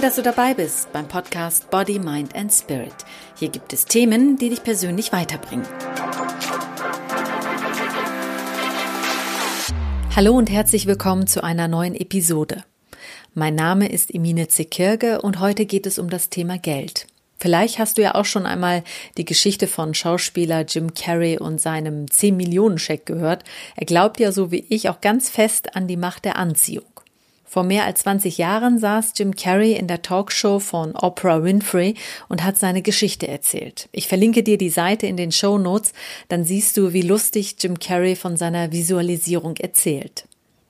Toll, dass du dabei bist beim Podcast Body, Mind and Spirit. Hier gibt es Themen, die dich persönlich weiterbringen. Hallo und herzlich willkommen zu einer neuen Episode. Mein Name ist Emine Zekirge und heute geht es um das Thema Geld. Vielleicht hast du ja auch schon einmal die Geschichte von Schauspieler Jim Carrey und seinem 10-Millionen-Scheck gehört. Er glaubt ja so wie ich auch ganz fest an die Macht der Anziehung. Vor mehr als 20 Jahren saß Jim Carrey in der Talkshow von Oprah Winfrey und hat seine Geschichte erzählt. Ich verlinke dir die Seite in den Show Notes, dann siehst du, wie lustig Jim Carrey von seiner Visualisierung erzählt.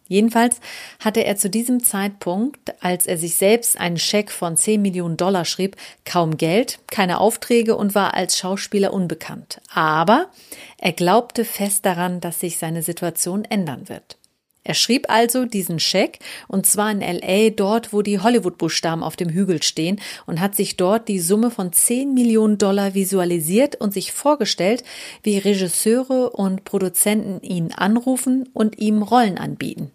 Jedenfalls hatte er zu diesem Zeitpunkt, als er sich selbst einen Scheck von 10 Millionen Dollar schrieb, kaum Geld, keine Aufträge und war als Schauspieler unbekannt. Aber er glaubte fest daran, dass sich seine Situation ändern wird. Er schrieb also diesen Scheck, und zwar in LA, dort, wo die Hollywood-Buchstaben auf dem Hügel stehen, und hat sich dort die Summe von 10 Millionen Dollar visualisiert und sich vorgestellt, wie Regisseure und Produzenten ihn anrufen und ihm Rollen anbieten.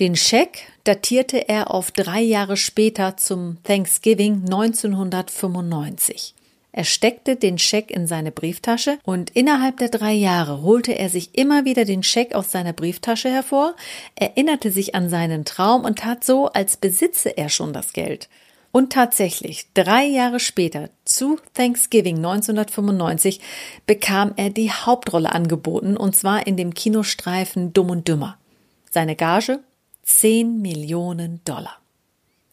Den Scheck datierte er auf drei Jahre später zum Thanksgiving 1995. Er steckte den Scheck in seine Brieftasche und innerhalb der drei Jahre holte er sich immer wieder den Scheck aus seiner Brieftasche hervor, erinnerte sich an seinen Traum und tat so, als besitze er schon das Geld. Und tatsächlich, drei Jahre später, zu Thanksgiving 1995, bekam er die Hauptrolle angeboten, und zwar in dem Kinostreifen Dumm und Dümmer. Seine Gage 10 Millionen Dollar.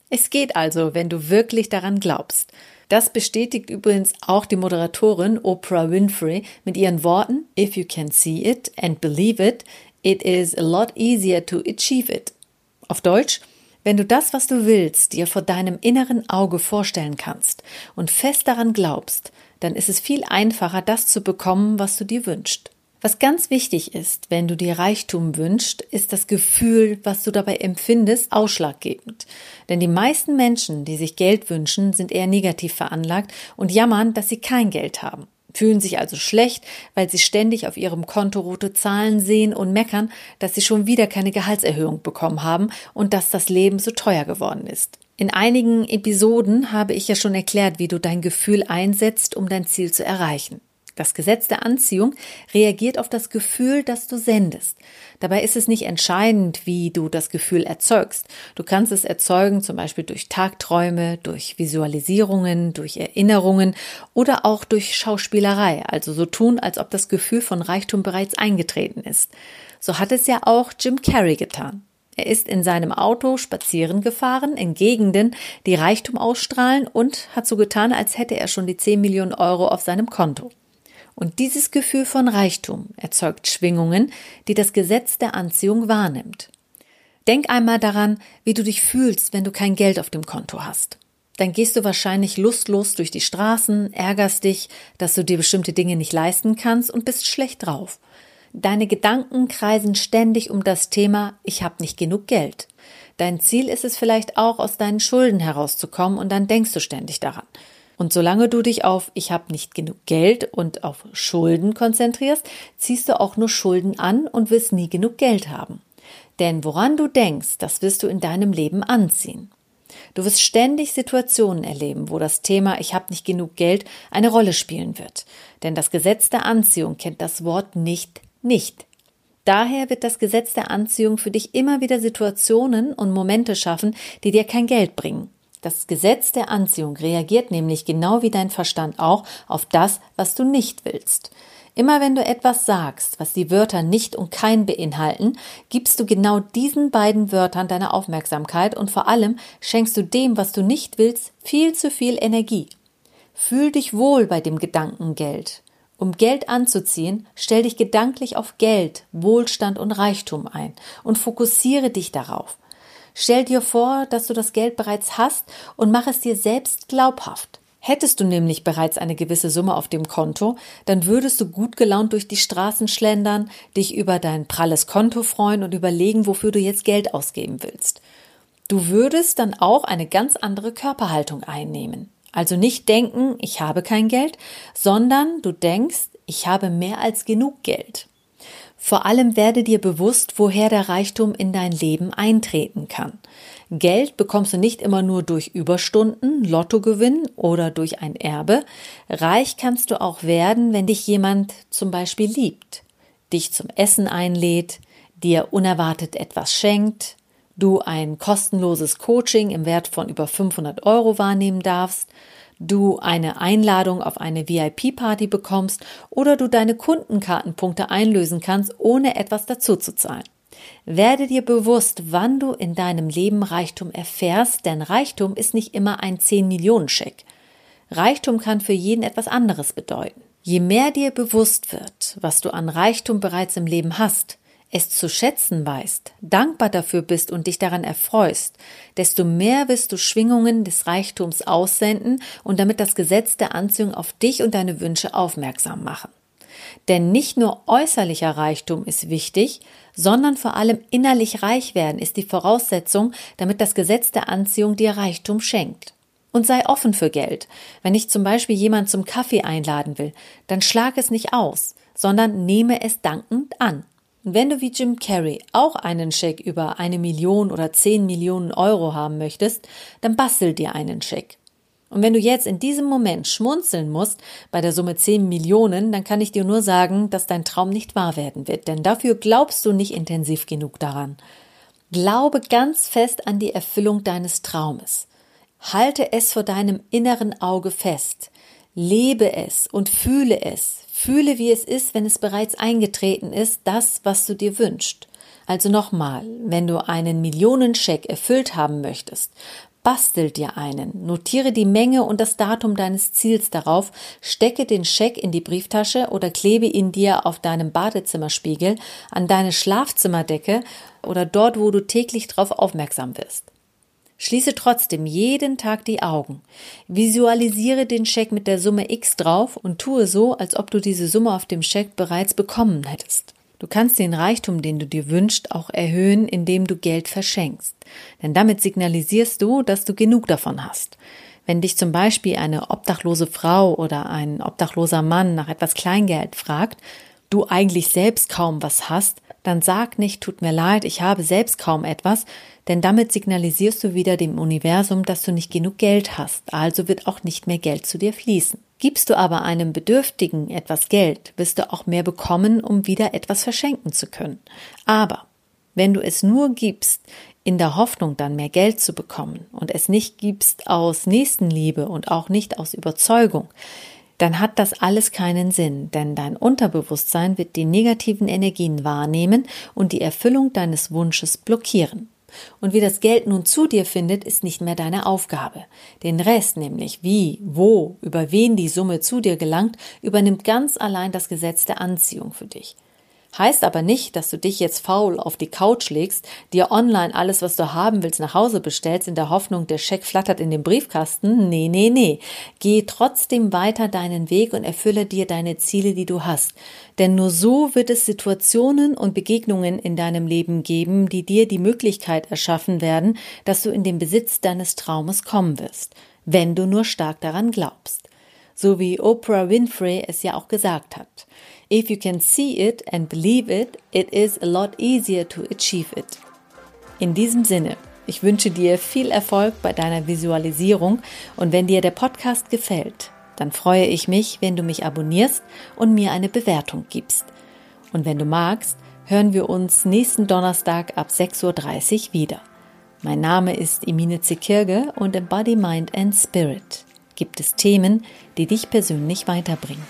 Es geht also, wenn du wirklich daran glaubst. Das bestätigt übrigens auch die Moderatorin Oprah Winfrey mit ihren Worten If you can see it and believe it, it is a lot easier to achieve it. Auf Deutsch, wenn du das, was du willst, dir vor deinem inneren Auge vorstellen kannst und fest daran glaubst, dann ist es viel einfacher, das zu bekommen, was du dir wünschst. Was ganz wichtig ist, wenn du dir Reichtum wünschst, ist das Gefühl, was du dabei empfindest, ausschlaggebend. Denn die meisten Menschen, die sich Geld wünschen, sind eher negativ veranlagt und jammern, dass sie kein Geld haben fühlen sich also schlecht, weil sie ständig auf ihrem Konto rote Zahlen sehen und meckern, dass sie schon wieder keine Gehaltserhöhung bekommen haben und dass das Leben so teuer geworden ist. In einigen Episoden habe ich ja schon erklärt, wie du dein Gefühl einsetzt, um dein Ziel zu erreichen. Das Gesetz der Anziehung reagiert auf das Gefühl, das du sendest. Dabei ist es nicht entscheidend, wie du das Gefühl erzeugst. Du kannst es erzeugen, zum Beispiel durch Tagträume, durch Visualisierungen, durch Erinnerungen oder auch durch Schauspielerei, also so tun, als ob das Gefühl von Reichtum bereits eingetreten ist. So hat es ja auch Jim Carrey getan. Er ist in seinem Auto spazieren gefahren in Gegenden, die Reichtum ausstrahlen und hat so getan, als hätte er schon die 10 Millionen Euro auf seinem Konto. Und dieses Gefühl von Reichtum erzeugt Schwingungen, die das Gesetz der Anziehung wahrnimmt. Denk einmal daran, wie du dich fühlst, wenn du kein Geld auf dem Konto hast. Dann gehst du wahrscheinlich lustlos durch die Straßen, ärgerst dich, dass du dir bestimmte Dinge nicht leisten kannst und bist schlecht drauf. Deine Gedanken kreisen ständig um das Thema Ich habe nicht genug Geld. Dein Ziel ist es vielleicht auch, aus deinen Schulden herauszukommen und dann denkst du ständig daran. Und solange du dich auf ich habe nicht genug Geld und auf Schulden konzentrierst, ziehst du auch nur Schulden an und wirst nie genug Geld haben. Denn woran du denkst, das wirst du in deinem Leben anziehen. Du wirst ständig Situationen erleben, wo das Thema Ich habe nicht genug Geld eine Rolle spielen wird. Denn das Gesetz der Anziehung kennt das Wort nicht nicht. Daher wird das Gesetz der Anziehung für dich immer wieder Situationen und Momente schaffen, die dir kein Geld bringen. Das Gesetz der Anziehung reagiert nämlich genau wie dein Verstand auch auf das, was du nicht willst. Immer wenn du etwas sagst, was die Wörter nicht und kein beinhalten, gibst du genau diesen beiden Wörtern deine Aufmerksamkeit und vor allem schenkst du dem, was du nicht willst, viel zu viel Energie. Fühl dich wohl bei dem Gedanken Geld. Um Geld anzuziehen, stell dich gedanklich auf Geld, Wohlstand und Reichtum ein und fokussiere dich darauf. Stell dir vor, dass du das Geld bereits hast und mach es dir selbst glaubhaft. Hättest du nämlich bereits eine gewisse Summe auf dem Konto, dann würdest du gut gelaunt durch die Straßen schlendern, dich über dein pralles Konto freuen und überlegen, wofür du jetzt Geld ausgeben willst. Du würdest dann auch eine ganz andere Körperhaltung einnehmen. Also nicht denken, ich habe kein Geld, sondern du denkst, ich habe mehr als genug Geld. Vor allem werde dir bewusst, woher der Reichtum in dein Leben eintreten kann. Geld bekommst du nicht immer nur durch Überstunden, Lottogewinn oder durch ein Erbe. Reich kannst du auch werden, wenn dich jemand zum Beispiel liebt, dich zum Essen einlädt, dir unerwartet etwas schenkt, du ein kostenloses Coaching im Wert von über 500 Euro wahrnehmen darfst, du eine Einladung auf eine VIP-Party bekommst oder du deine Kundenkartenpunkte einlösen kannst, ohne etwas dazu zu zahlen. Werde dir bewusst, wann du in deinem Leben Reichtum erfährst, denn Reichtum ist nicht immer ein 10-Millionen-Scheck. Reichtum kann für jeden etwas anderes bedeuten. Je mehr dir bewusst wird, was du an Reichtum bereits im Leben hast, es zu schätzen weißt, dankbar dafür bist und dich daran erfreust, desto mehr wirst du Schwingungen des Reichtums aussenden und damit das Gesetz der Anziehung auf dich und deine Wünsche aufmerksam machen. Denn nicht nur äußerlicher Reichtum ist wichtig, sondern vor allem innerlich reich werden ist die Voraussetzung, damit das Gesetz der Anziehung dir Reichtum schenkt. Und sei offen für Geld. Wenn ich zum Beispiel jemand zum Kaffee einladen will, dann schlag es nicht aus, sondern nehme es dankend an. Und wenn du wie Jim Carrey auch einen Scheck über eine Million oder zehn Millionen Euro haben möchtest, dann bastel dir einen Scheck. Und wenn du jetzt in diesem Moment schmunzeln musst bei der Summe 10 Millionen, dann kann ich dir nur sagen, dass dein Traum nicht wahr werden wird, denn dafür glaubst du nicht intensiv genug daran. Glaube ganz fest an die Erfüllung deines Traumes. Halte es vor deinem inneren Auge fest. Lebe es und fühle es. Fühle, wie es ist, wenn es bereits eingetreten ist, das, was du dir wünschst. Also nochmal, wenn du einen Millionenscheck erfüllt haben möchtest, bastel dir einen, notiere die Menge und das Datum deines Ziels darauf, stecke den Scheck in die Brieftasche oder klebe ihn dir auf deinem Badezimmerspiegel, an deine Schlafzimmerdecke oder dort, wo du täglich darauf aufmerksam wirst. Schließe trotzdem jeden Tag die Augen. Visualisiere den Scheck mit der Summe X drauf und tue so, als ob du diese Summe auf dem Scheck bereits bekommen hättest. Du kannst den Reichtum, den du dir wünschst, auch erhöhen, indem du Geld verschenkst. Denn damit signalisierst du, dass du genug davon hast. Wenn dich zum Beispiel eine obdachlose Frau oder ein obdachloser Mann nach etwas Kleingeld fragt, du eigentlich selbst kaum was hast, dann sag nicht, tut mir leid, ich habe selbst kaum etwas, denn damit signalisierst du wieder dem Universum, dass du nicht genug Geld hast, also wird auch nicht mehr Geld zu dir fließen. Gibst du aber einem Bedürftigen etwas Geld, wirst du auch mehr bekommen, um wieder etwas verschenken zu können. Aber wenn du es nur gibst, in der Hoffnung dann mehr Geld zu bekommen und es nicht gibst aus Nächstenliebe und auch nicht aus Überzeugung, dann hat das alles keinen Sinn, denn dein Unterbewusstsein wird die negativen Energien wahrnehmen und die Erfüllung deines Wunsches blockieren. Und wie das Geld nun zu dir findet, ist nicht mehr deine Aufgabe. Den Rest, nämlich wie, wo, über wen die Summe zu dir gelangt, übernimmt ganz allein das Gesetz der Anziehung für dich. Heißt aber nicht, dass du dich jetzt faul auf die Couch legst, dir online alles, was du haben willst, nach Hause bestellst, in der Hoffnung, der Scheck flattert in den Briefkasten. Nee, nee, nee. Geh trotzdem weiter deinen Weg und erfülle dir deine Ziele, die du hast. Denn nur so wird es Situationen und Begegnungen in deinem Leben geben, die dir die Möglichkeit erschaffen werden, dass du in den Besitz deines Traumes kommen wirst, wenn du nur stark daran glaubst. So wie Oprah Winfrey es ja auch gesagt hat. If you can see it and believe it, it is a lot easier to achieve it. In diesem Sinne, ich wünsche dir viel Erfolg bei deiner Visualisierung und wenn dir der Podcast gefällt, dann freue ich mich, wenn du mich abonnierst und mir eine Bewertung gibst. Und wenn du magst, hören wir uns nächsten Donnerstag ab 6.30 Uhr wieder. Mein Name ist Emine Zekirge und im Body, Mind and Spirit gibt es Themen, die dich persönlich weiterbringen.